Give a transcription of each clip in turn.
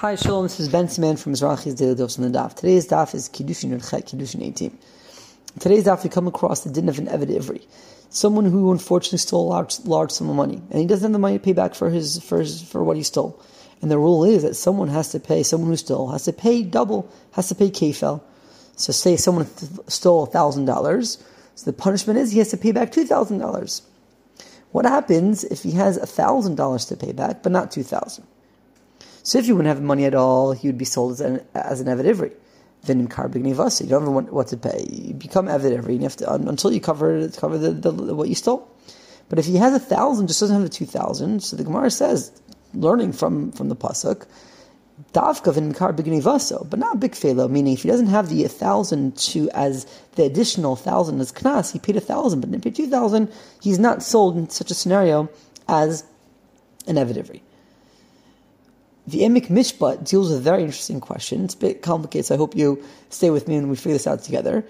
Hi, Shalom. This is Bentzi Mann from Mizrachi's Daily Dose on the Daf. Today's Daf is Kiddushin Yerchet, Kiddushin 18. Today's Daf, we come across the din of an Eved Ivri, someone who unfortunately stole a large, large sum of money, and he doesn't have the money to pay back for his for his, for what he stole. And the rule is that someone has to pay, someone who stole has to pay double, has to pay kefel. So, say someone stole thousand dollars, so the punishment is he has to pay back two thousand dollars. What happens if he has thousand dollars to pay back, but not two thousand? So if you wouldn't have money at all, he would be sold as an, as an Eved Ivri. In Karbig You don't have what to pay. You become Eved you have to, until you cover, cover the, the, what you stole. But if he has a thousand, just doesn't have the two thousand, so the Gemara says, learning from, from the Pasuk, Davkav in Kar Vaso, but not big felo, meaning if he doesn't have the thousand to as the additional thousand as knas, he paid a thousand, but didn't pay two thousand, he's not sold in such a scenario as an Eved. The Emek Mishpat deals with a very interesting question. It's a bit complicated, so I hope you stay with me and we figure this out together.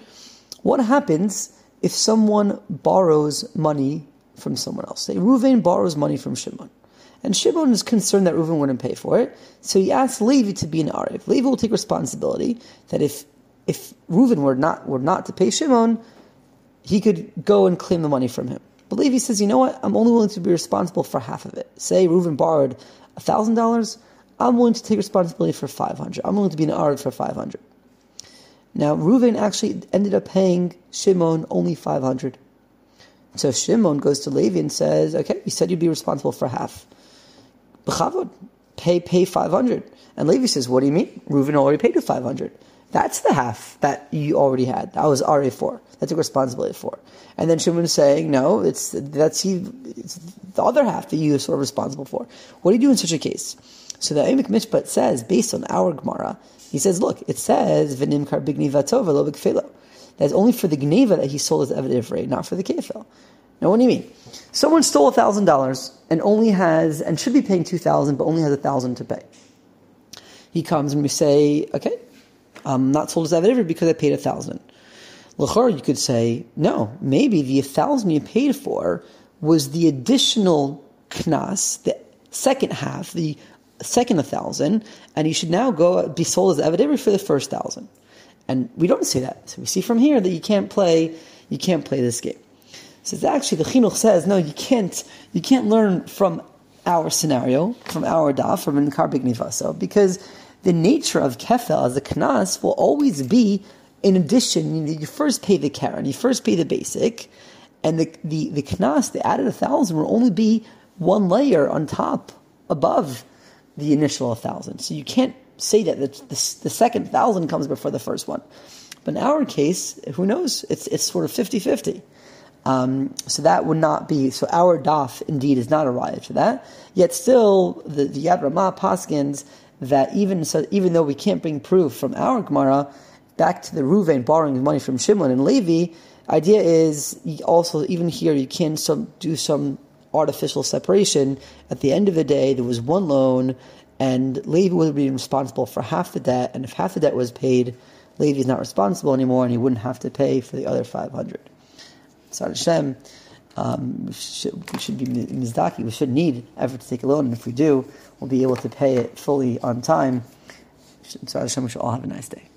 What happens if someone borrows money from someone else? Say Reuven borrows money from Shimon. And Shimon is concerned that Reuven wouldn't pay for it, so he asks Levi to be an Arev. Levi will take responsibility that if if Reuven were not were not to pay Shimon, he could go and claim the money from him. But Levi says, you know what? I'm only willing to be responsible for half of it. Say Reuven borrowed thousand dollars, I'm willing to take responsibility for 500. I'm willing to be an Arev for 500. Now, Reuven actually ended up paying Shimon only 500. So Shimon goes to Levi and says, okay, you said you'd be responsible for half. B'chavod, pay, pay 500. And Levi says, what do you mean? Reuven already paid you 500. That's the half that you already had. That was RA4. That took responsibility for. And then Shimon saying, no, it's, that's he, it's the other half that you are sort of responsible for. What do you do in such a case? So the Emek Mishpat says, based on our Gemara, he says, look, it says, V'nimkar b'gniva tova lo b'kfilo. That's only for the gneva that he sold as evident not for the kefil. Now, what do you mean? Someone stole thousand dollars and only has and should be paying two thousand, but only has a thousand to pay. He comes and we say, okay, I'm not sold as evident because I paid a thousand. L'chor, you could say, no, maybe the thousand you paid for was the additional knas, the second half, the second a thousand, and he should now go be sold as evident for the first thousand. And we don't see that. So we see from here that you can't play, you can't play this game. So it's actually the chinuch says, no, you can't, you can't learn from our scenario, from our daf, from Inkar Bignivaso, because the nature of kefel as a knas will always be, in addition, you, you first pay the karen, you first pay the basic, and the, the, the knas, the added a thousand, will only be one layer on top, above the initial thousand. So you can't say that the, the, the, second thousand comes before the first one. But in our case, who knows? It's, it's sort of 50 50. Um, so that would not be, so our daf indeed is not a raya to that. Yet still, the, the Yad Ramah Paskins, that even so, even though we can't bring proof from our Gemara, back to the Reuven borrowing money from Shimon and Levi, idea is also, even here, you can some, do some artificial separation. At the end of the day, there was one loan, and Levi would be responsible for half the debt, and if half the debt was paid, Levi is not responsible anymore, and he wouldn't have to pay for the other 500. So Hashem, um, we, should, we should be mizdaki, we should need ever to take a loan, and if we do, we'll be able to pay it fully on time. So Hashem, we should all have a nice day.